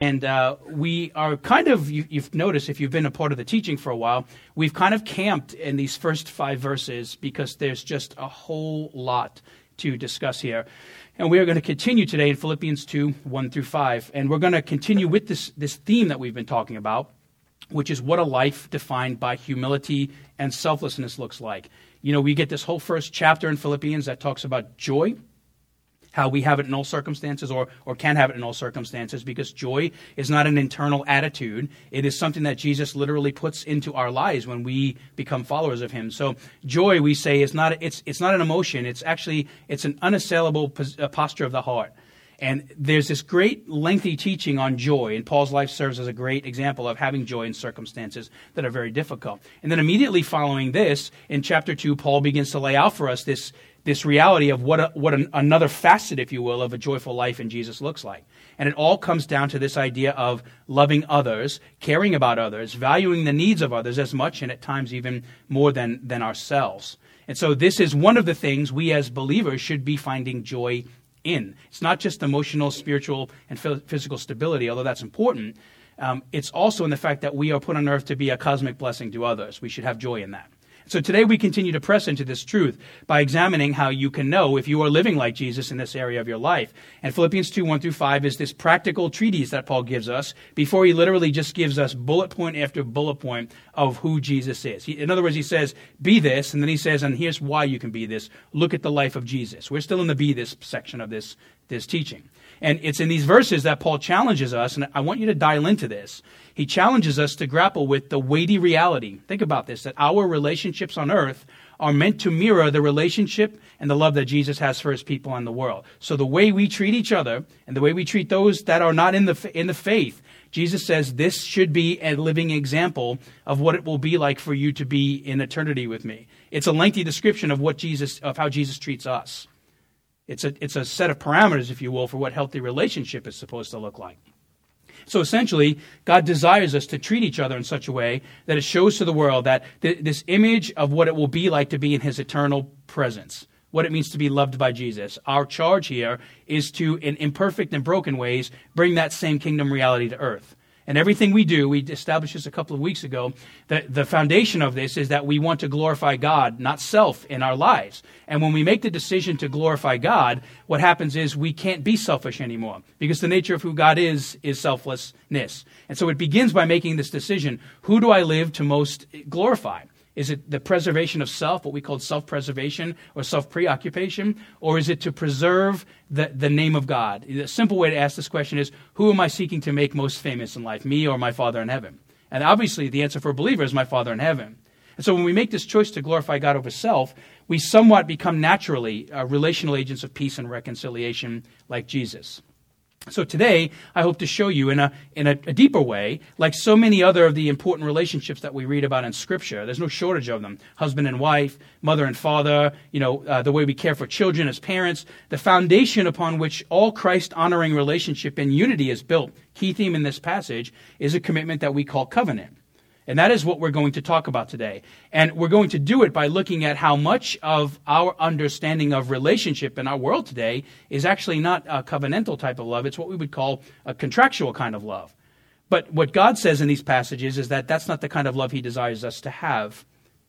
And uh, we are kind of, you, have noticed if you've been a part of the teaching for a while, we've kind of camped in these first five verses because there's just a whole lot to discuss here. And we are going to continue today in Philippians 2 1 through 5. And we're going to continue with this, this theme that we've been talking about, which is what a life defined by humility and selflessness looks like. You know, we get this whole first chapter in Philippians that talks about joy how we have it in all circumstances or, or can have it in all circumstances because joy is not an internal attitude. It is something that Jesus literally puts into our lives when we become followers of him. So joy, we say, is not, it's, it's not an emotion. It's actually, it's an unassailable uh, posture of the heart. And there's this great lengthy teaching on joy, and Paul's life serves as a great example of having joy in circumstances that are very difficult. And then immediately following this, in chapter 2, Paul begins to lay out for us this, this reality of what, a, what an, another facet, if you will, of a joyful life in Jesus looks like. And it all comes down to this idea of loving others, caring about others, valuing the needs of others as much and at times even more than, than ourselves. And so this is one of the things we as believers should be finding joy in. It's not just emotional, spiritual, and physical stability, although that's important. Um, it's also in the fact that we are put on earth to be a cosmic blessing to others. We should have joy in that. So today we continue to press into this truth by examining how you can know if you are living like Jesus in this area of your life. And Philippians 2 1 through 5 is this practical treatise that Paul gives us before he literally just gives us bullet point after bullet point of who Jesus is. He, in other words, he says, be this, and then he says, and here's why you can be this. Look at the life of Jesus. We're still in the be this section of this, this teaching. And it's in these verses that Paul challenges us, and I want you to dial into this. He challenges us to grapple with the weighty reality. Think about this that our relationships on earth are meant to mirror the relationship and the love that Jesus has for his people in the world. So the way we treat each other and the way we treat those that are not in the in the faith, Jesus says this should be a living example of what it will be like for you to be in eternity with me. It's a lengthy description of what Jesus of how Jesus treats us. It's a it's a set of parameters if you will for what healthy relationship is supposed to look like. So essentially, God desires us to treat each other in such a way that it shows to the world that th- this image of what it will be like to be in his eternal presence, what it means to be loved by Jesus. Our charge here is to, in imperfect and broken ways, bring that same kingdom reality to earth. And everything we do, we established this a couple of weeks ago, that the foundation of this is that we want to glorify God, not self, in our lives. And when we make the decision to glorify God, what happens is we can't be selfish anymore because the nature of who God is is selflessness. And so it begins by making this decision who do I live to most glorify? Is it the preservation of self, what we call self preservation or self preoccupation? Or is it to preserve the, the name of God? The simple way to ask this question is who am I seeking to make most famous in life, me or my Father in heaven? And obviously, the answer for a believer is my Father in heaven. And so when we make this choice to glorify God over self, we somewhat become naturally uh, relational agents of peace and reconciliation like Jesus. So today, I hope to show you in a, in a, a, deeper way, like so many other of the important relationships that we read about in Scripture. There's no shortage of them. Husband and wife, mother and father, you know, uh, the way we care for children as parents. The foundation upon which all Christ-honoring relationship and unity is built, key theme in this passage, is a commitment that we call covenant. And that is what we're going to talk about today. And we're going to do it by looking at how much of our understanding of relationship in our world today is actually not a covenantal type of love. It's what we would call a contractual kind of love. But what God says in these passages is that that's not the kind of love He desires us to have.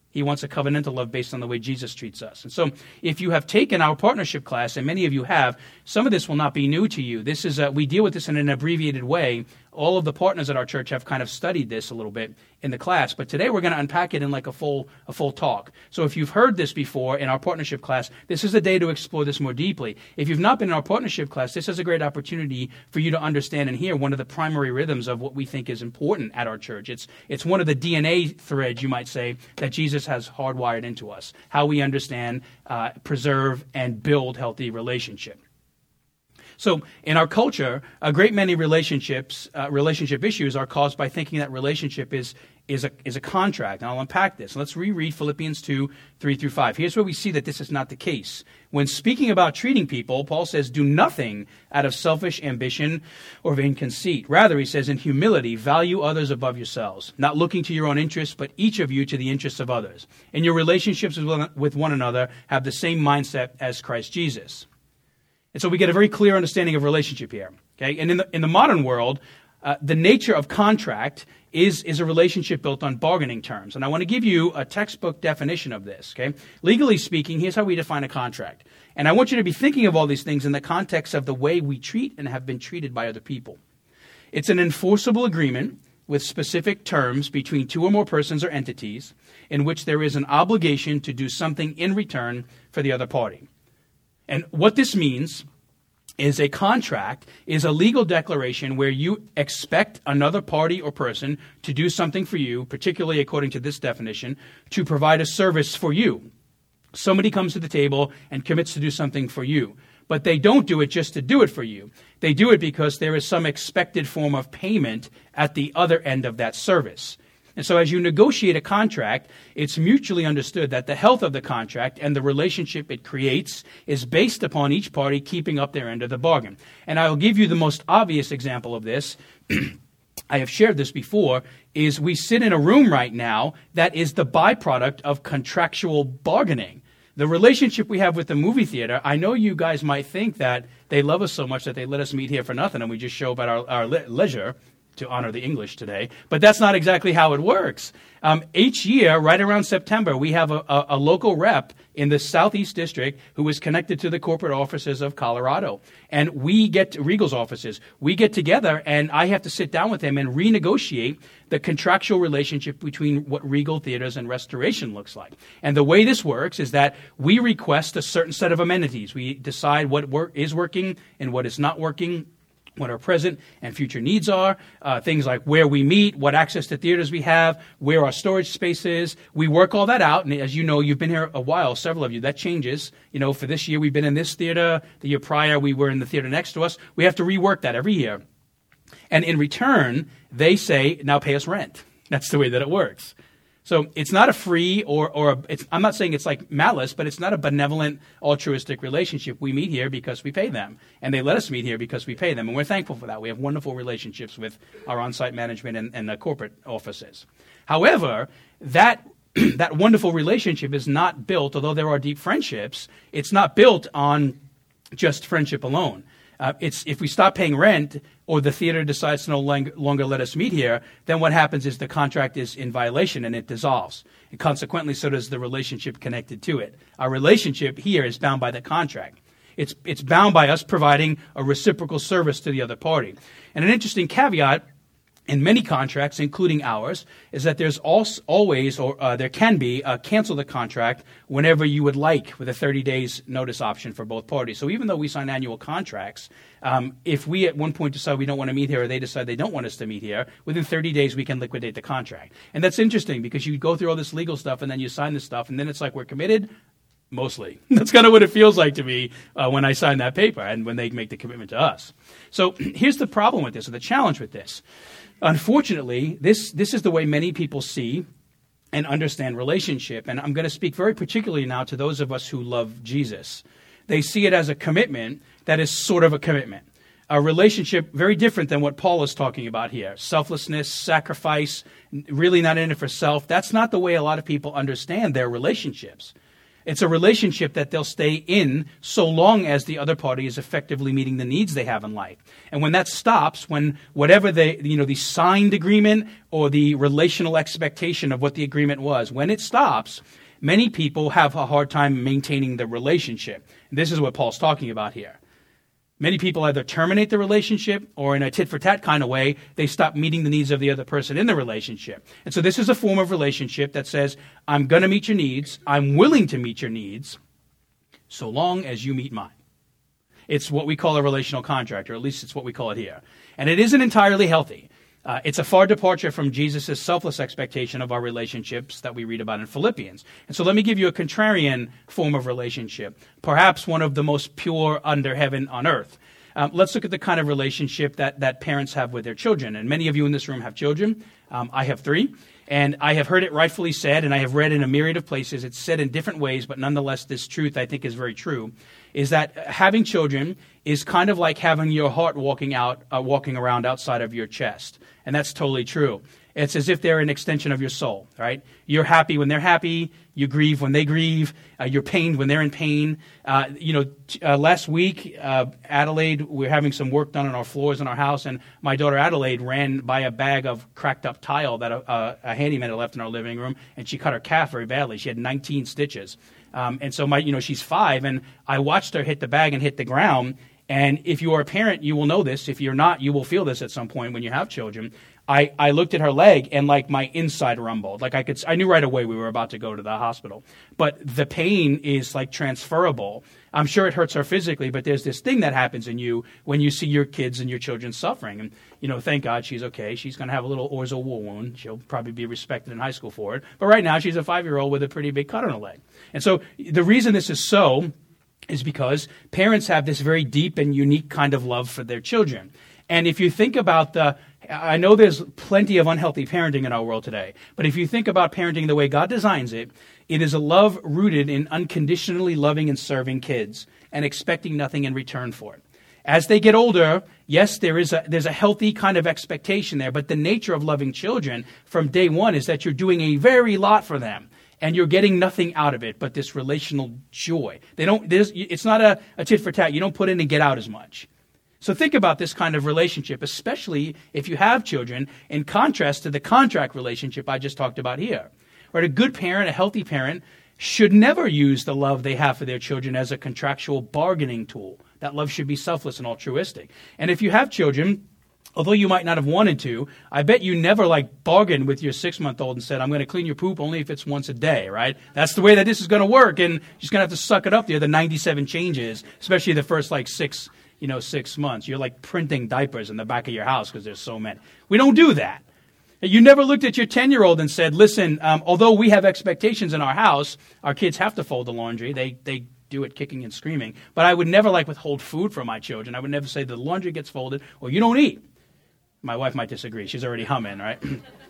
He wants a covenantal love based on the way Jesus treats us. And so, if you have taken our partnership class, and many of you have, some of this will not be new to you. This is a, we deal with this in an abbreviated way. All of the partners at our church have kind of studied this a little bit in the class, but today we're going to unpack it in like a full a full talk. So if you've heard this before in our partnership class, this is a day to explore this more deeply. If you've not been in our partnership class, this is a great opportunity for you to understand and hear one of the primary rhythms of what we think is important at our church. It's it's one of the DNA threads, you might say, that Jesus has hardwired into us. How we understand, uh, preserve, and build healthy relationship. So in our culture, a great many relationships, uh, relationship issues are caused by thinking that relationship is is a, is a contract. And I'll unpack this. Let's reread Philippians 2, 3 through 5. Here's where we see that this is not the case. When speaking about treating people, Paul says, do nothing out of selfish ambition or vain conceit. Rather, he says, in humility, value others above yourselves, not looking to your own interests, but each of you to the interests of others. In your relationships with one another, have the same mindset as Christ Jesus. And so we get a very clear understanding of relationship here. Okay? And in the, in the modern world, uh, the nature of contract is, is a relationship built on bargaining terms. And I want to give you a textbook definition of this. Okay? Legally speaking, here's how we define a contract. And I want you to be thinking of all these things in the context of the way we treat and have been treated by other people. It's an enforceable agreement with specific terms between two or more persons or entities in which there is an obligation to do something in return for the other party. And what this means is a contract is a legal declaration where you expect another party or person to do something for you, particularly according to this definition, to provide a service for you. Somebody comes to the table and commits to do something for you, but they don't do it just to do it for you. They do it because there is some expected form of payment at the other end of that service. And so, as you negotiate a contract, it's mutually understood that the health of the contract and the relationship it creates is based upon each party keeping up their end of the bargain. And I will give you the most obvious example of this. I have shared this before, is we sit in a room right now that is the byproduct of contractual bargaining. The relationship we have with the movie theater, I know you guys might think that they love us so much that they let us meet here for nothing and we just show up at our, our le- leisure to honor the English today, but that's not exactly how it works. Um, each year, right around September, we have a, a, a, local rep in the Southeast District who is connected to the corporate offices of Colorado. And we get to, Regal's offices. We get together, and I have to sit down with him and renegotiate the contractual relationship between what Regal Theaters and Restoration looks like. And the way this works is that we request a certain set of amenities. We decide what work is working and what is not working what our present and future needs are, uh, things like where we meet, what access to theaters we have, where our storage space is. We work all that out, and as you know, you've been here a while, several of you. That changes. You know, for this year, we've been in this theater. The year prior, we were in the theater next to us. We have to rework that every year. And in return, they say, now pay us rent. That's the way that it works. So it's not a free or, or I'm not saying it's like malice, but it's not a benevolent, altruistic relationship. We meet here because we pay them, and they let us meet here because we pay them, and we're thankful for that. We have wonderful relationships with our on-site management and, and the corporate offices. However, that that wonderful relationship is not built, although there are deep friendships, it's not built on just friendship alone. Uh, it's if we stop paying rent or the theater decides to no lang- longer let us meet here, then what happens is the contract is in violation and it dissolves. And consequently, so does the relationship connected to it. Our relationship here is bound by the contract. It's, it's bound by us providing a reciprocal service to the other party. And an interesting caveat in many contracts, including ours, is that there's always, or uh, there can be, a cancel the contract whenever you would like, with a 30 days notice option for both parties. So even though we sign annual contracts, um, if we at one point decide we don't want to meet here, or they decide they don't want us to meet here, within 30 days we can liquidate the contract. And that's interesting because you go through all this legal stuff and then you sign this stuff, and then it's like we're committed. Mostly. That's kind of what it feels like to me uh, when I sign that paper and when they make the commitment to us. So here's the problem with this, or the challenge with this. Unfortunately, this, this is the way many people see and understand relationship. And I'm going to speak very particularly now to those of us who love Jesus. They see it as a commitment that is sort of a commitment. A relationship very different than what Paul is talking about here. Selflessness, sacrifice, really not in it for self. That's not the way a lot of people understand their relationships. It's a relationship that they'll stay in so long as the other party is effectively meeting the needs they have in life. And when that stops, when whatever the, you know, the signed agreement or the relational expectation of what the agreement was, when it stops, many people have a hard time maintaining the relationship. And this is what Paul's talking about here. Many people either terminate the relationship or, in a tit for tat kind of way, they stop meeting the needs of the other person in the relationship. And so, this is a form of relationship that says, I'm going to meet your needs, I'm willing to meet your needs, so long as you meet mine. It's what we call a relational contract, or at least it's what we call it here. And it isn't entirely healthy. Uh, it's a far departure from Jesus' selfless expectation of our relationships that we read about in Philippians. And so let me give you a contrarian form of relationship, perhaps one of the most pure under heaven on earth. Um, let's look at the kind of relationship that, that parents have with their children. And many of you in this room have children. Um, I have three, and I have heard it rightfully said, and I have read in a myriad of places. It's said in different ways, but nonetheless, this truth I think is very true. Is that having children is kind of like having your heart walking out, uh, walking around outside of your chest, and that's totally true. It's as if they're an extension of your soul, right? You're happy when they're happy. You grieve when they grieve. Uh, you're pained when they're in pain. Uh, you know, uh, last week, uh, Adelaide, we are having some work done on our floors in our house, and my daughter Adelaide ran by a bag of cracked up tile that a, a handyman had left in our living room, and she cut her calf very badly. She had 19 stitches. Um, and so my, you know, she's five, and I watched her hit the bag and hit the ground. And if you are a parent, you will know this. If you're not, you will feel this at some point when you have children. I, I looked at her leg and like my inside rumbled. Like I could, I knew right away we were about to go to the hospital. But the pain is like transferable. I'm sure it hurts her physically, but there's this thing that happens in you when you see your kids and your children suffering. And, you know, thank God she's okay. She's going to have a little orzo war wound. She'll probably be respected in high school for it. But right now she's a five year old with a pretty big cut on her leg. And so the reason this is so is because parents have this very deep and unique kind of love for their children. And if you think about the I know there's plenty of unhealthy parenting in our world today, but if you think about parenting the way God designs it, it is a love rooted in unconditionally loving and serving kids and expecting nothing in return for it. As they get older, yes, there is a, there's a healthy kind of expectation there, but the nature of loving children from day one is that you're doing a very lot for them and you're getting nothing out of it but this relational joy. They don't, it's not a, a tit for tat. You don't put in and get out as much. So think about this kind of relationship, especially if you have children, in contrast to the contract relationship I just talked about here. Right? A good parent, a healthy parent, should never use the love they have for their children as a contractual bargaining tool. That love should be selfless and altruistic. And if you have children, although you might not have wanted to, I bet you never like bargained with your six month old and said, I'm going to clean your poop only if it's once a day, right? That's the way that this is going to work. And you're just going to have to suck it up the other 97 changes, especially the first like six you know, six months. You're like printing diapers in the back of your house because there's so many. We don't do that. You never looked at your 10 year old and said, listen, um, although we have expectations in our house, our kids have to fold the laundry. They, they do it kicking and screaming. But I would never like withhold food from my children. I would never say the laundry gets folded or you don't eat. My wife might disagree. She's already humming, right?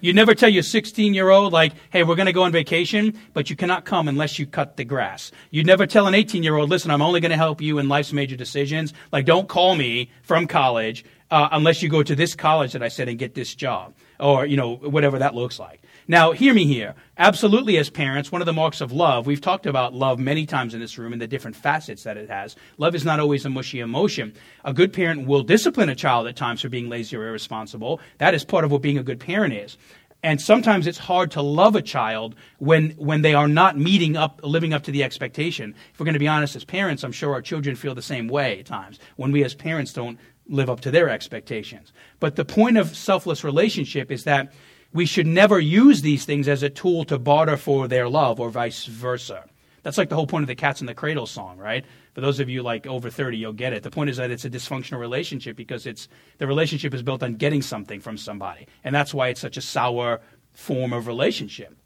You never tell your 16 year old, like, hey, we're going to go on vacation, but you cannot come unless you cut the grass. You never tell an 18 year old, listen, I'm only going to help you in life's major decisions. Like, don't call me from college uh, unless you go to this college that I said and get this job, or, you know, whatever that looks like. Now, hear me here. Absolutely, as parents, one of the marks of love, we've talked about love many times in this room and the different facets that it has. Love is not always a mushy emotion. A good parent will discipline a child at times for being lazy or irresponsible. That is part of what being a good parent is. And sometimes it's hard to love a child when, when they are not meeting up, living up to the expectation. If we're going to be honest as parents, I'm sure our children feel the same way at times when we as parents don't live up to their expectations. But the point of selfless relationship is that we should never use these things as a tool to barter for their love or vice versa. That's like the whole point of the Cats in the Cradle song, right? For those of you like over 30, you'll get it. The point is that it's a dysfunctional relationship because it's the relationship is built on getting something from somebody. And that's why it's such a sour form of relationship.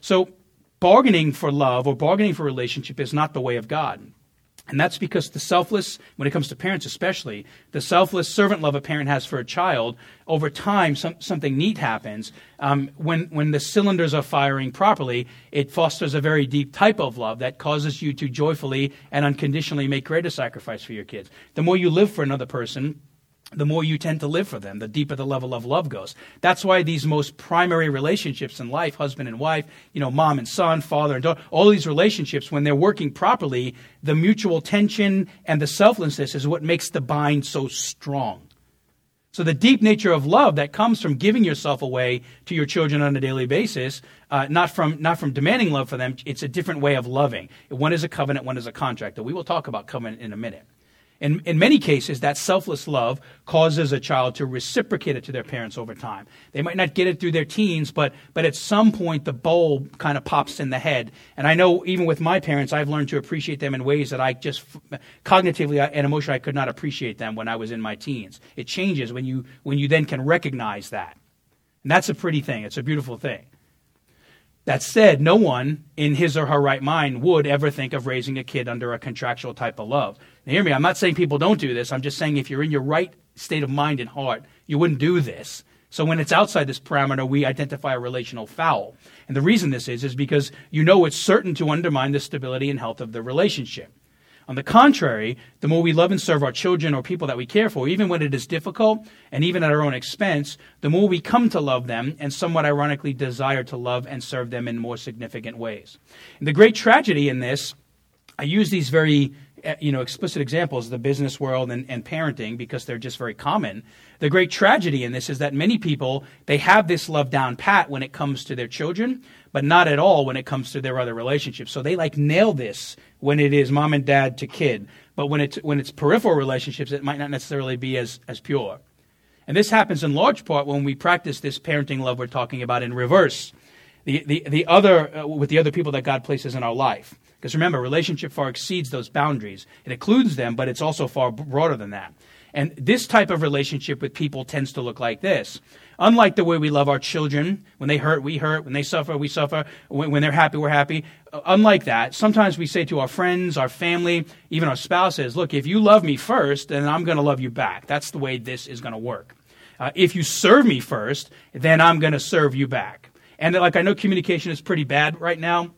So bargaining for love or bargaining for relationship is not the way of God. And that's because the selfless, when it comes to parents especially, the selfless servant love a parent has for a child, over time, some, something neat happens. Um, when, when the cylinders are firing properly, it fosters a very deep type of love that causes you to joyfully and unconditionally make greater sacrifice for your kids. The more you live for another person, the more you tend to live for them, the deeper the level of love goes. That's why these most primary relationships in life, husband and wife, you know, mom and son, father and daughter, all these relationships, when they're working properly, the mutual tension and the selflessness is what makes the bind so strong. So the deep nature of love that comes from giving yourself away to your children on a daily basis, uh, not from not from demanding love for them, it's a different way of loving. One is a covenant, one is a contract. And we will talk about covenant in a minute. In, in many cases, that selfless love causes a child to reciprocate it to their parents over time. They might not get it through their teens, but, but at some point the bulb kind of pops in the head. And I know even with my parents, I've learned to appreciate them in ways that I just cognitively and emotionally I could not appreciate them when I was in my teens. It changes when you, when you then can recognize that. And that's a pretty thing. It's a beautiful thing. That said, no one in his or her right mind would ever think of raising a kid under a contractual type of love. Now, hear me, I'm not saying people don't do this. I'm just saying if you're in your right state of mind and heart, you wouldn't do this So when it's outside this parameter, we identify a relational foul. And the reason this is, is because you know it's certain to undermine the stability and health of the relationship. On the contrary, the more we love and serve our children or people that we care for, even when it is difficult and even at our own expense, the more we come to love them and somewhat ironically desire to love and serve them in more significant ways. And the great tragedy in this, I use these very uh, you know explicit examples the business world and, and parenting because they're just very common the great tragedy in this is that many people they have this love down pat when it comes to their children but not at all when it comes to their other relationships so they like nail this when it is mom and dad to kid but when it's when it's peripheral relationships it might not necessarily be as as pure and this happens in large part when we practice this parenting love we're talking about in reverse the the, the other uh, with the other people that god places in our life because remember, relationship far exceeds those boundaries. It includes them, but it's also far broader than that. And this type of relationship with people tends to look like this. Unlike the way we love our children, when they hurt, we hurt, when they suffer, we suffer, when, when they're happy, we're happy. Uh, unlike that, sometimes we say to our friends, our family, even our spouses, look, if you love me first, then I'm going to love you back. That's the way this is going to work. Uh, if you serve me first, then I'm going to serve you back. And like I know communication is pretty bad right now.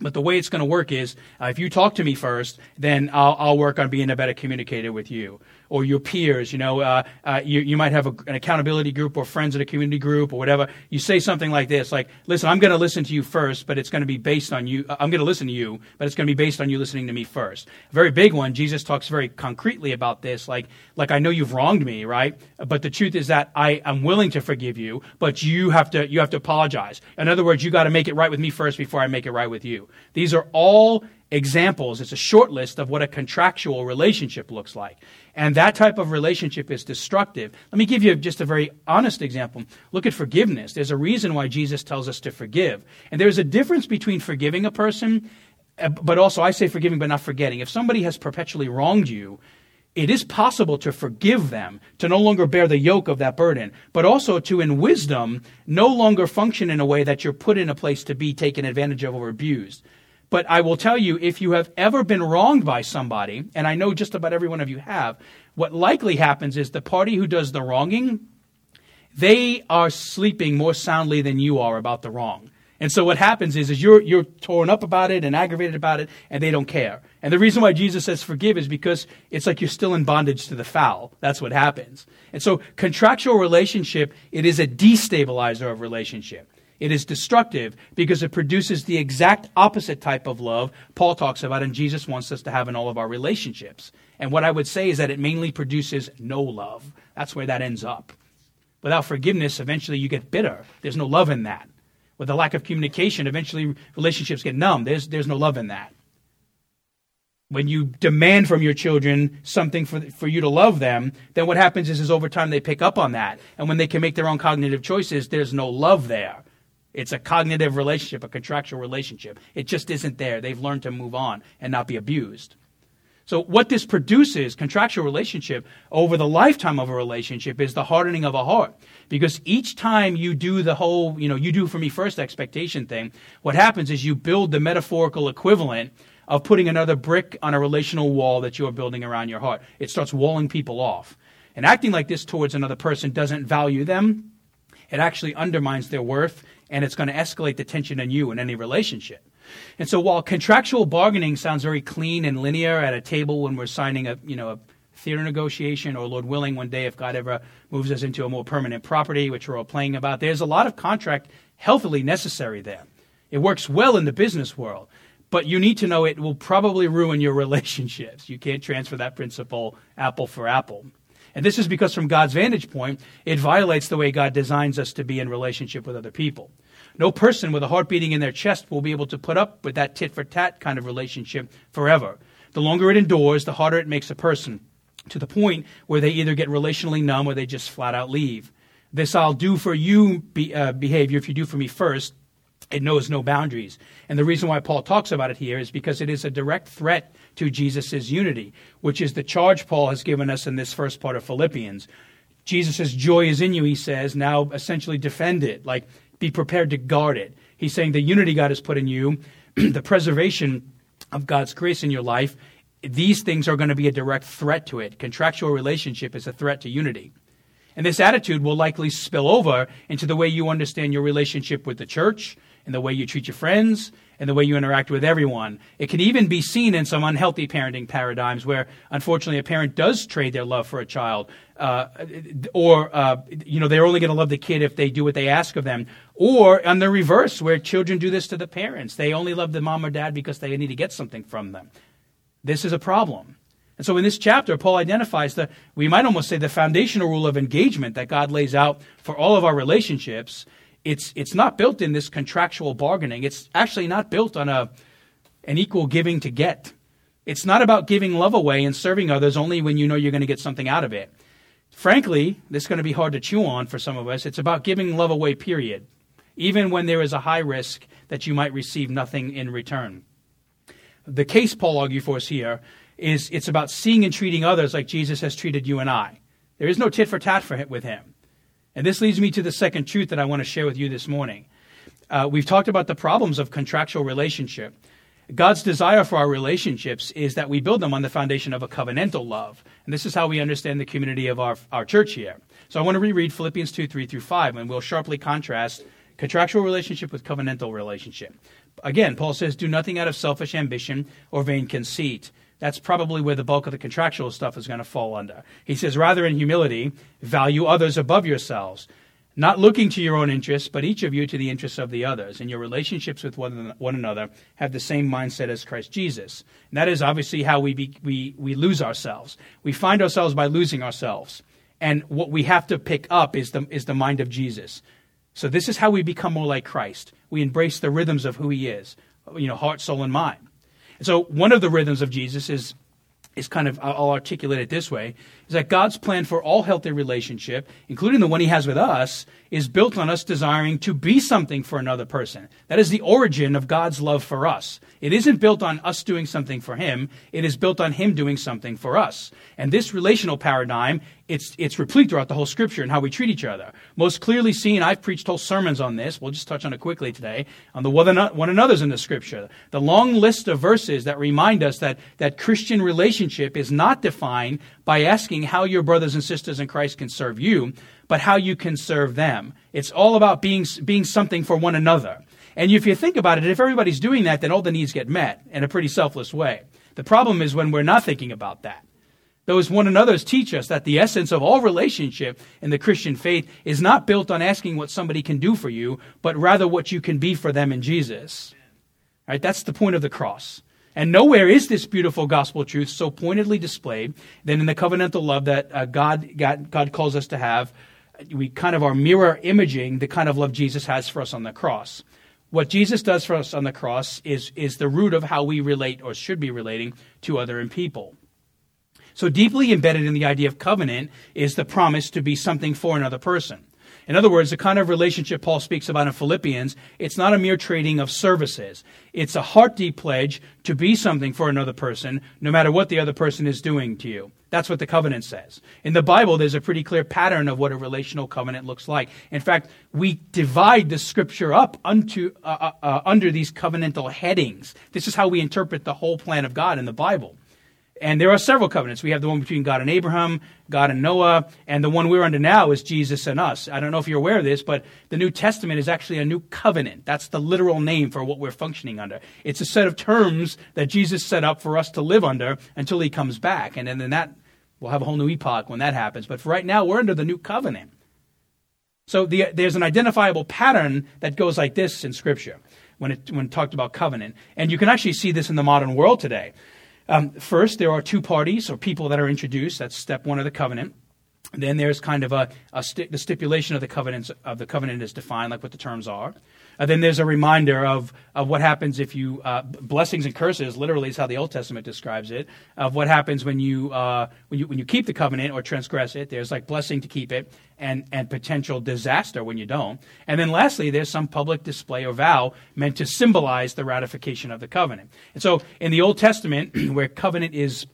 But the way it's going to work is uh, if you talk to me first, then I'll, I'll, work on being a better communicator with you or your peers. You know, uh, uh, you, you might have a, an accountability group or friends in a community group or whatever. You say something like this, like, listen, I'm going to listen to you first, but it's going to be based on you. I'm going to listen to you, but it's going to be based on you listening to me first. A very big one. Jesus talks very concretely about this. Like, like I know you've wronged me, right? But the truth is that I am willing to forgive you, but you have to, you have to apologize. In other words, you got to make it right with me first before I make it right with you. These are all examples. It's a short list of what a contractual relationship looks like. And that type of relationship is destructive. Let me give you just a very honest example. Look at forgiveness. There's a reason why Jesus tells us to forgive. And there's a difference between forgiving a person, uh, but also I say forgiving but not forgetting. If somebody has perpetually wronged you, it is possible to forgive them, to no longer bear the yoke of that burden, but also to, in wisdom, no longer function in a way that you're put in a place to be taken advantage of or abused. But I will tell you, if you have ever been wronged by somebody, and I know just about every one of you have, what likely happens is the party who does the wronging, they are sleeping more soundly than you are about the wrong. And so what happens is, is you're, you're torn up about it and aggravated about it, and they don't care. And the reason why Jesus says forgive is because it's like you're still in bondage to the foul. That's what happens. And so contractual relationship, it is a destabilizer of relationship. It is destructive because it produces the exact opposite type of love Paul talks about and Jesus wants us to have in all of our relationships. And what I would say is that it mainly produces no love. That's where that ends up. Without forgiveness, eventually you get bitter. There's no love in that. With a lack of communication, eventually relationships get numb. There's, there's no love in that. When you demand from your children something for, for you to love them, then what happens is, is over time they pick up on that. And when they can make their own cognitive choices, there's no love there. It's a cognitive relationship, a contractual relationship. It just isn't there. They've learned to move on and not be abused. So what this produces, contractual relationship, over the lifetime of a relationship is the hardening of a heart. Because each time you do the whole, you know, you do for me first expectation thing, what happens is you build the metaphorical equivalent of putting another brick on a relational wall that you are building around your heart. It starts walling people off. And acting like this towards another person doesn't value them. It actually undermines their worth and it's going to escalate the tension in you in any relationship. And so while contractual bargaining sounds very clean and linear at a table when we're signing a, you know, a theater negotiation or Lord willing one day if God ever moves us into a more permanent property, which we're all playing about, there's a lot of contract healthily necessary there. It works well in the business world, but you need to know it will probably ruin your relationships. You can't transfer that principle apple for apple. And this is because, from God's vantage point, it violates the way God designs us to be in relationship with other people. No person with a heart beating in their chest will be able to put up with that tit for tat kind of relationship forever. The longer it endures, the harder it makes a person, to the point where they either get relationally numb or they just flat out leave. This I'll do for you be, uh, behavior, if you do for me first, it knows no boundaries. And the reason why Paul talks about it here is because it is a direct threat to Jesus' unity, which is the charge Paul has given us in this first part of Philippians. Jesus' joy is in you, he says. Now essentially defend it. Like be prepared to guard it. He's saying the unity God has put in you, the preservation of God's grace in your life, these things are going to be a direct threat to it. Contractual relationship is a threat to unity. And this attitude will likely spill over into the way you understand your relationship with the church, and the way you treat your friends, and the way you interact with everyone. It can even be seen in some unhealthy parenting paradigms where, unfortunately, a parent does trade their love for a child, uh, or uh, you know they're only going to love the kid if they do what they ask of them, or on the reverse, where children do this to the parents. They only love the mom or dad because they need to get something from them. This is a problem. And so in this chapter, Paul identifies the, we might almost say, the foundational rule of engagement that God lays out for all of our relationships it's it's not built in this contractual bargaining. It's actually not built on a an equal giving to get. It's not about giving love away and serving others only when you know you're going to get something out of it. Frankly, this is going to be hard to chew on for some of us. It's about giving love away, period. Even when there is a high risk that you might receive nothing in return. The case Paul argues for us here is it's about seeing and treating others like Jesus has treated you and I. There is no tit for tat for, with him. And this leads me to the second truth that I want to share with you this morning. Uh, we've talked about the problems of contractual relationship. God's desire for our relationships is that we build them on the foundation of a covenantal love. And this is how we understand the community of our, our church here. So I want to reread Philippians 2 3 through 5, and we'll sharply contrast contractual relationship with covenantal relationship. Again, Paul says, Do nothing out of selfish ambition or vain conceit that's probably where the bulk of the contractual stuff is going to fall under. He says, rather in humility, value others above yourselves, not looking to your own interests, but each of you to the interests of the others. And your relationships with one, one another have the same mindset as Christ Jesus. And that is obviously how we, be, we, we lose ourselves. We find ourselves by losing ourselves. And what we have to pick up is the, is the mind of Jesus. So this is how we become more like Christ. We embrace the rhythms of who he is, you know, heart, soul, and mind. So one of the rhythms of Jesus is is kind of I'll articulate it this way is that God's plan for all healthy relationship, including the one he has with us, is built on us desiring to be something for another person. That is the origin of God's love for us. It isn't built on us doing something for him, it is built on him doing something for us. And this relational paradigm it's, it's replete throughout the whole scripture and how we treat each other. Most clearly seen, I've preached whole sermons on this. We'll just touch on it quickly today, on the one another's in the scripture. The long list of verses that remind us that, that Christian relationship is not defined by asking how your brothers and sisters in Christ can serve you, but how you can serve them. It's all about being, being something for one another. And if you think about it, if everybody's doing that, then all the needs get met in a pretty selfless way. The problem is when we're not thinking about that. Those one another's teach us that the essence of all relationship in the Christian faith is not built on asking what somebody can do for you, but rather what you can be for them in Jesus. Right? That's the point of the cross. And nowhere is this beautiful gospel truth so pointedly displayed than in the covenantal love that uh, God, God, God calls us to have. We kind of are mirror imaging the kind of love Jesus has for us on the cross. What Jesus does for us on the cross is, is the root of how we relate or should be relating to other and people. So deeply embedded in the idea of covenant is the promise to be something for another person. In other words, the kind of relationship Paul speaks about in Philippians, it's not a mere trading of services. It's a heart deep pledge to be something for another person, no matter what the other person is doing to you. That's what the covenant says. In the Bible, there's a pretty clear pattern of what a relational covenant looks like. In fact, we divide the scripture up unto, uh, uh, uh under these covenantal headings. This is how we interpret the whole plan of God in the Bible. And there are several covenants. We have the one between God and Abraham, God and Noah, and the one we're under now is Jesus and us. I don't know if you're aware of this, but the New Testament is actually a new covenant. That's the literal name for what we're functioning under. It's a set of terms that Jesus set up for us to live under until he comes back. And then that, we'll have a whole new epoch when that happens. But for right now, we're under the new covenant. So the, there's an identifiable pattern that goes like this in Scripture when it, when it talked about covenant. And you can actually see this in the modern world today. Um, first, there are two parties or people that are introduced. That's step one of the covenant. Then there's kind of a, a sti- the stipulation of the covenant of the covenant is defined, like what the terms are. Then there's a reminder of, of what happens if you uh, blessings and curses. Literally, is how the Old Testament describes it. Of what happens when you uh, when you when you keep the covenant or transgress it. There's like blessing to keep it, and and potential disaster when you don't. And then lastly, there's some public display or vow meant to symbolize the ratification of the covenant. And so, in the Old Testament, where covenant is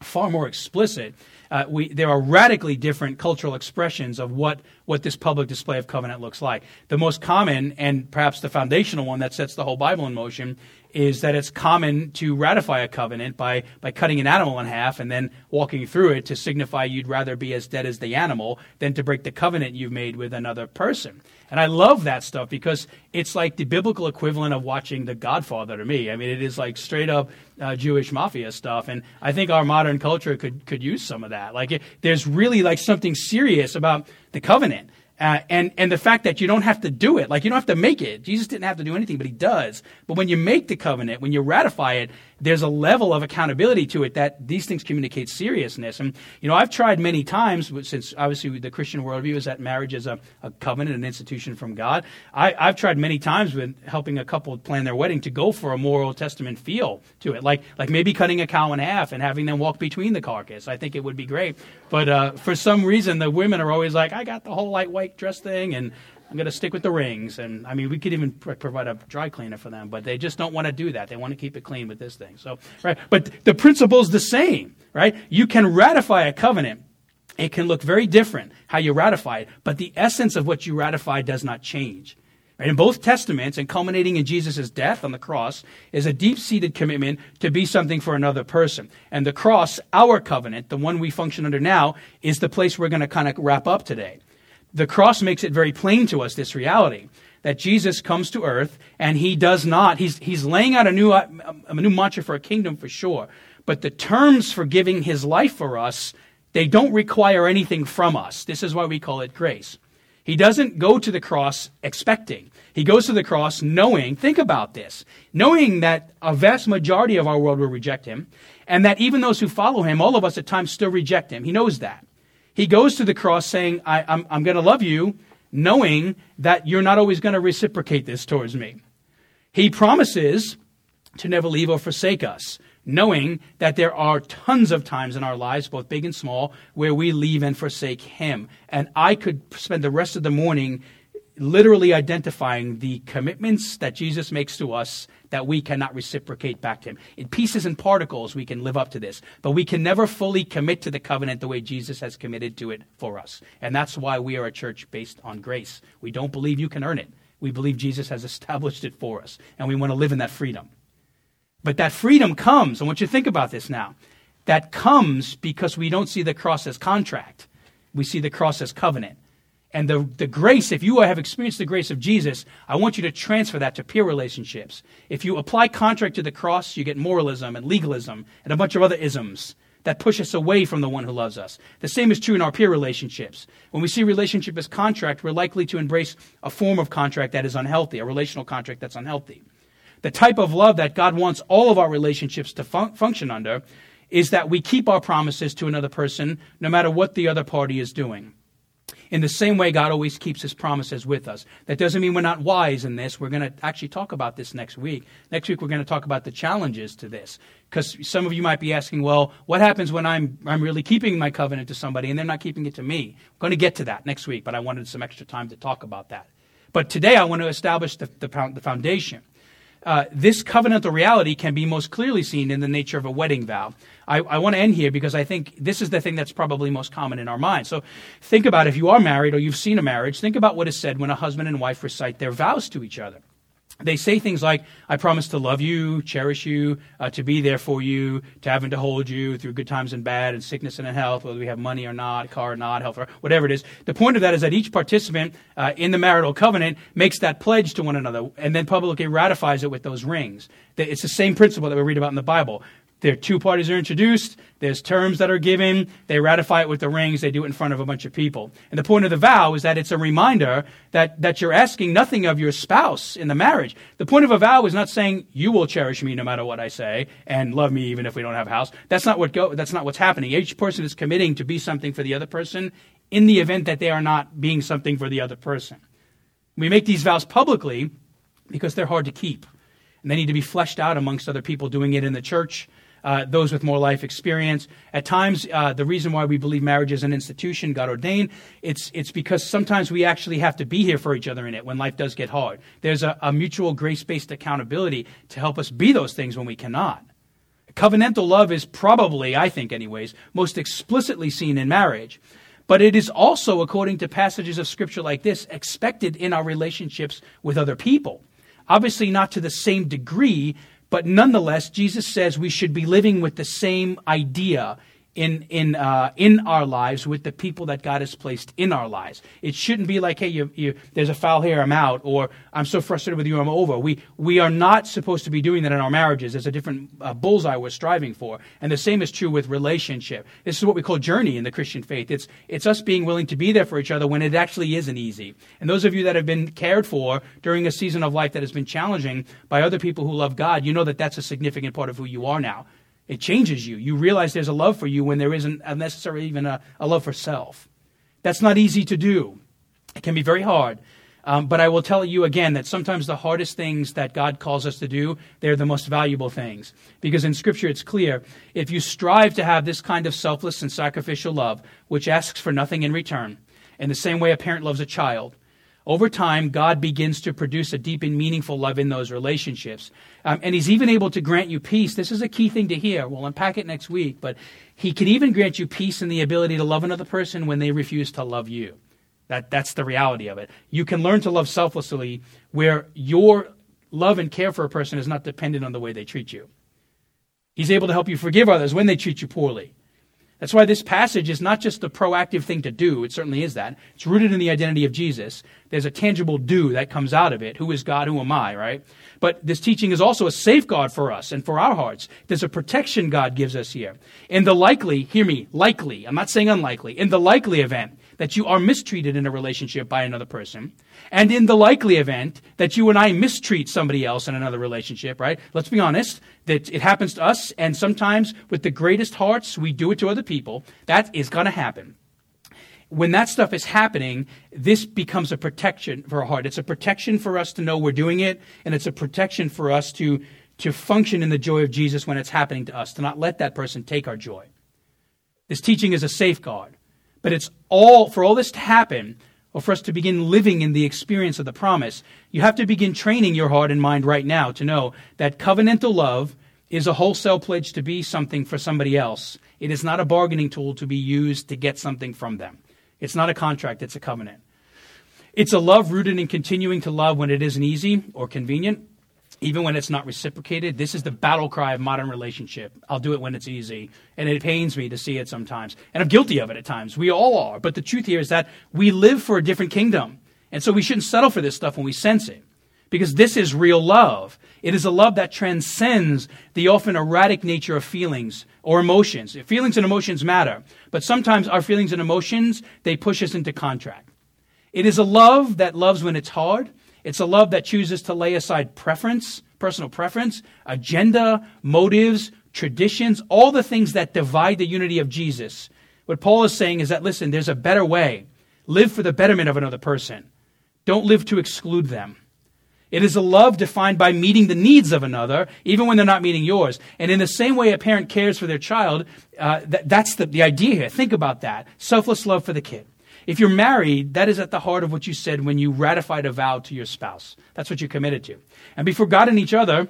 far more explicit, uh, we, there are radically different cultural expressions of what, what this public display of covenant looks like. The most common, and perhaps the foundational one that sets the whole Bible in motion, is that it's common to ratify a covenant by, by cutting an animal in half and then walking through it to signify you'd rather be as dead as the animal than to break the covenant you've made with another person. And I love that stuff because it's like the biblical equivalent of watching The Godfather to me. I mean, it is like straight up uh, Jewish mafia stuff. And I think our modern culture could, could use some of that. Like, it, there's really like something serious about the covenant. Uh, and and the fact that you don't have to do it, like you don't have to make it. Jesus didn't have to do anything, but he does. But when you make the covenant, when you ratify it, there's a level of accountability to it that these things communicate seriousness. And you know, I've tried many times since obviously the Christian worldview is that marriage is a, a covenant, an institution from God. I, I've tried many times with helping a couple plan their wedding to go for a more Old Testament feel to it, like like maybe cutting a cow in half and having them walk between the carcass. I think it would be great. But uh, for some reason, the women are always like, I got the whole light white dress thing, and I'm going to stick with the rings. And I mean, we could even pr- provide a dry cleaner for them, but they just don't want to do that. They want to keep it clean with this thing. So, right. But the principle is the same, right? You can ratify a covenant. It can look very different how you ratify it, but the essence of what you ratify does not change. Right? In both testaments, and culminating in Jesus' death on the cross, is a deep seated commitment to be something for another person. And the cross, our covenant, the one we function under now, is the place we're going to kind of wrap up today. The cross makes it very plain to us this reality that Jesus comes to earth and he does not, he's, he's laying out a new, a new mantra for a kingdom for sure. But the terms for giving his life for us, they don't require anything from us. This is why we call it grace. He doesn't go to the cross expecting. He goes to the cross knowing, think about this, knowing that a vast majority of our world will reject him, and that even those who follow him, all of us at times still reject him. He knows that. He goes to the cross saying, I, I'm, I'm going to love you, knowing that you're not always going to reciprocate this towards me. He promises to never leave or forsake us, knowing that there are tons of times in our lives, both big and small, where we leave and forsake Him. And I could spend the rest of the morning literally identifying the commitments that Jesus makes to us that we cannot reciprocate back to him. In pieces and particles, we can live up to this, but we can never fully commit to the covenant the way Jesus has committed to it for us. And that's why we are a church based on grace. We don't believe you can earn it. We believe Jesus has established it for us, and we want to live in that freedom. But that freedom comes, I want you to think about this now. That comes because we don't see the cross as contract. We see the cross as covenant. And the, the grace, if you have experienced the grace of Jesus, I want you to transfer that to peer relationships. If you apply contract to the cross, you get moralism and legalism and a bunch of other isms that push us away from the one who loves us. The same is true in our peer relationships. When we see relationship as contract, we're likely to embrace a form of contract that is unhealthy, a relational contract that's unhealthy. The type of love that God wants all of our relationships to fun- function under is that we keep our promises to another person no matter what the other party is doing. In the same way, God always keeps his promises with us. That doesn't mean we're not wise in this. We're going to actually talk about this next week. Next week, we're going to talk about the challenges to this. Because some of you might be asking, well, what happens when I'm, I'm really keeping my covenant to somebody and they're not keeping it to me? I'm going to get to that next week, but I wanted some extra time to talk about that. But today, I want to establish the, the, the foundation. Uh, this covenantal reality can be most clearly seen in the nature of a wedding vow. I, I want to end here because I think this is the thing that's probably most common in our minds. So think about if you are married or you've seen a marriage, think about what is said when a husband and wife recite their vows to each other they say things like, I promise to love you, cherish you, uh, to be there for you, to have and to hold you through good times and bad, and sickness and in health, whether we have money or not, car or not, health or whatever it is. The point of that is that each participant uh, in the marital covenant makes that pledge to one another and then publicly ratifies it with those rings. It's the same principle that we read about in the Bible. There two parties are introduced. There's terms that are given. They ratify it with the rings. They do it in front of a bunch of people. And the point of the vow is that it's a reminder that, that you're asking nothing of your spouse in the marriage. The point of a vow is not saying you will cherish me no matter what I say and love me even if we don't have a house. That's not what go, that's not what's happening. Each person is committing to be something for the other person in the event that they are not being something for the other person. We make these vows publicly because they're hard to keep. And they need to be fleshed out amongst other people doing it in the church uh, those with more life experience. At times, uh, the reason why we believe marriage is an institution, God ordained, it's, it's because sometimes we actually have to be here for each other in it when life does get hard. There's a, a mutual grace based accountability to help us be those things when we cannot. Covenantal love is probably, I think, anyways, most explicitly seen in marriage. But it is also, according to passages of Scripture like this, expected in our relationships with other people. Obviously, not to the same degree, but nonetheless, Jesus says we should be living with the same idea in in uh, in our lives with the people that God has placed in our lives. It shouldn't be like, hey, you, you, there's a foul here, I'm out, or I'm so frustrated with you, I'm over. We we are not supposed to be doing that in our marriages. There's a different uh, bullseye we're striving for, and the same is true with relationship. This is what we call journey in the Christian faith. It's it's us being willing to be there for each other when it actually isn't easy. And those of you that have been cared for during a season of life that has been challenging by other people who love God, you know that that's a significant part of who you are now. It changes you. You realize there's a love for you when there isn't necessarily even a, a love for self. That's not easy to do. It can be very hard. Um, but I will tell you again that sometimes the hardest things that God calls us to do, they're the most valuable things. Because in Scripture it's clear if you strive to have this kind of selfless and sacrificial love, which asks for nothing in return, in the same way a parent loves a child, over time, God begins to produce a deep and meaningful love in those relationships. Um, and He's even able to grant you peace. This is a key thing to hear. We'll unpack it next week, but He can even grant you peace and the ability to love another person when they refuse to love you. That, that's the reality of it. You can learn to love selflessly where your love and care for a person is not dependent on the way they treat you. He's able to help you forgive others when they treat you poorly. That's why this passage is not just a proactive thing to do. It certainly is that. It's rooted in the identity of Jesus. There's a tangible do that comes out of it. Who is God? Who am I? Right? But this teaching is also a safeguard for us and for our hearts. There's a protection God gives us here. In the likely, hear me, likely, I'm not saying unlikely, in the likely event that you are mistreated in a relationship by another person, and in the likely event that you and I mistreat somebody else in another relationship, right? Let's be honest, that it happens to us, and sometimes with the greatest hearts, we do it to other people. That is going to happen. When that stuff is happening, this becomes a protection for our heart. It's a protection for us to know we're doing it, and it's a protection for us to, to function in the joy of Jesus when it's happening to us, to not let that person take our joy. This teaching is a safeguard. But it's all, for all this to happen, or for us to begin living in the experience of the promise, you have to begin training your heart and mind right now to know that covenantal love is a wholesale pledge to be something for somebody else. It is not a bargaining tool to be used to get something from them. It's not a contract, it's a covenant. It's a love rooted in continuing to love when it isn't easy or convenient even when it's not reciprocated. This is the battle cry of modern relationship. I'll do it when it's easy. And it pains me to see it sometimes. And I'm guilty of it at times. We all are. But the truth here is that we live for a different kingdom. And so we shouldn't settle for this stuff when we sense it. Because this is real love. It is a love that transcends the often erratic nature of feelings or emotions. Feelings and emotions matter. But sometimes our feelings and emotions, they push us into contract. It is a love that loves when it's hard it's a love that chooses to lay aside preference, personal preference, agenda, motives, traditions, all the things that divide the unity of Jesus. What Paul is saying is that, listen, there's a better way. Live for the betterment of another person. Don't live to exclude them. It is a love defined by meeting the needs of another, even when they're not meeting yours. And in the same way a parent cares for their child, uh, th- that's the, the idea here. Think about that. Selfless love for the kid. If you're married, that is at the heart of what you said when you ratified a vow to your spouse. That's what you committed to. And before God and each other,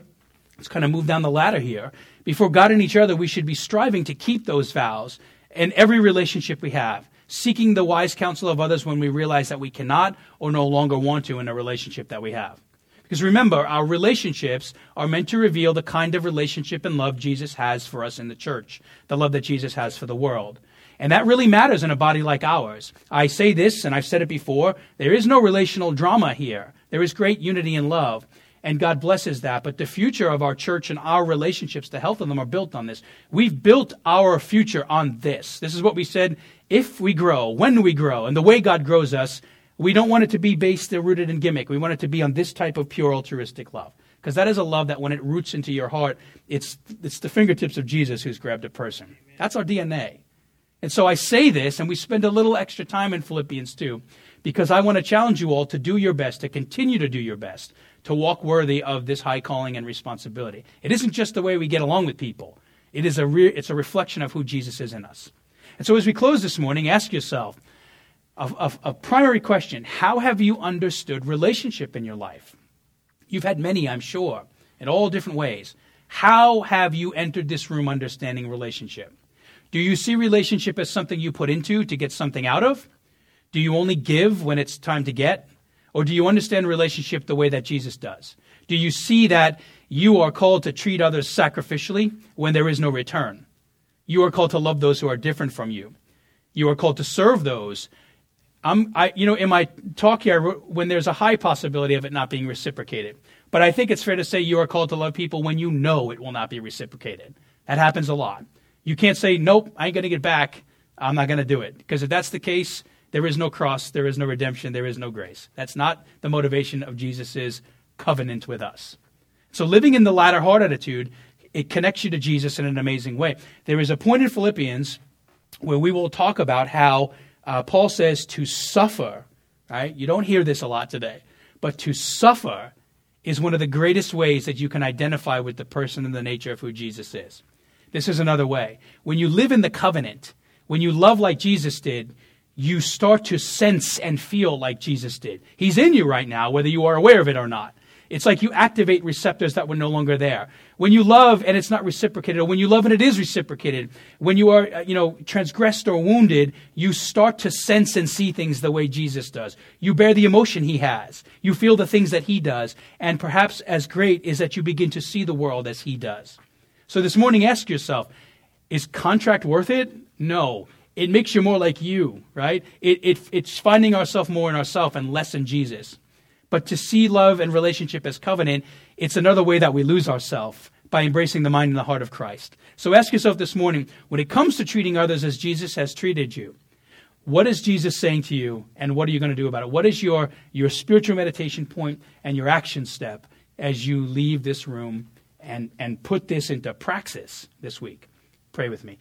let's kind of move down the ladder here. Before God and each other, we should be striving to keep those vows in every relationship we have, seeking the wise counsel of others when we realize that we cannot or no longer want to in a relationship that we have. Because remember, our relationships are meant to reveal the kind of relationship and love Jesus has for us in the church, the love that Jesus has for the world. And that really matters in a body like ours. I say this, and I've said it before there is no relational drama here. There is great unity and love, and God blesses that. But the future of our church and our relationships, the health of them, are built on this. We've built our future on this. This is what we said if we grow, when we grow, and the way God grows us, we don't want it to be based or rooted in gimmick. We want it to be on this type of pure altruistic love. Because that is a love that when it roots into your heart, it's, it's the fingertips of Jesus who's grabbed a person. That's our DNA. And so I say this, and we spend a little extra time in Philippians 2, because I want to challenge you all to do your best, to continue to do your best, to walk worthy of this high calling and responsibility. It isn't just the way we get along with people, it is a re- it's a reflection of who Jesus is in us. And so as we close this morning, ask yourself a, a, a primary question How have you understood relationship in your life? You've had many, I'm sure, in all different ways. How have you entered this room understanding relationship? Do you see relationship as something you put into to get something out of? Do you only give when it's time to get? Or do you understand relationship the way that Jesus does? Do you see that you are called to treat others sacrificially when there is no return? You are called to love those who are different from you. You are called to serve those. I'm, I, you know, in my talk here, when there's a high possibility of it not being reciprocated. But I think it's fair to say you are called to love people when you know it will not be reciprocated. That happens a lot. You can't say, nope, I ain't going to get back. I'm not going to do it. Because if that's the case, there is no cross, there is no redemption, there is no grace. That's not the motivation of Jesus' covenant with us. So living in the latter heart attitude, it connects you to Jesus in an amazing way. There is a point in Philippians where we will talk about how uh, Paul says to suffer, right? You don't hear this a lot today, but to suffer is one of the greatest ways that you can identify with the person and the nature of who Jesus is. This is another way. When you live in the covenant, when you love like Jesus did, you start to sense and feel like Jesus did. He's in you right now, whether you are aware of it or not. It's like you activate receptors that were no longer there. When you love and it's not reciprocated, or when you love and it is reciprocated, when you are, uh, you know, transgressed or wounded, you start to sense and see things the way Jesus does. You bear the emotion he has. You feel the things that he does. And perhaps as great is that you begin to see the world as he does. So this morning, ask yourself, is contract worth it? No it makes you more like you, right? It, it, it's finding ourselves more in ourselves and less in Jesus. But to see love and relationship as covenant, it's another way that we lose ourselves by embracing the mind and the heart of Christ. So ask yourself this morning when it comes to treating others as Jesus has treated you, what is Jesus saying to you and what are you going to do about it? What is your, your spiritual meditation point and your action step as you leave this room and, and put this into praxis this week? Pray with me.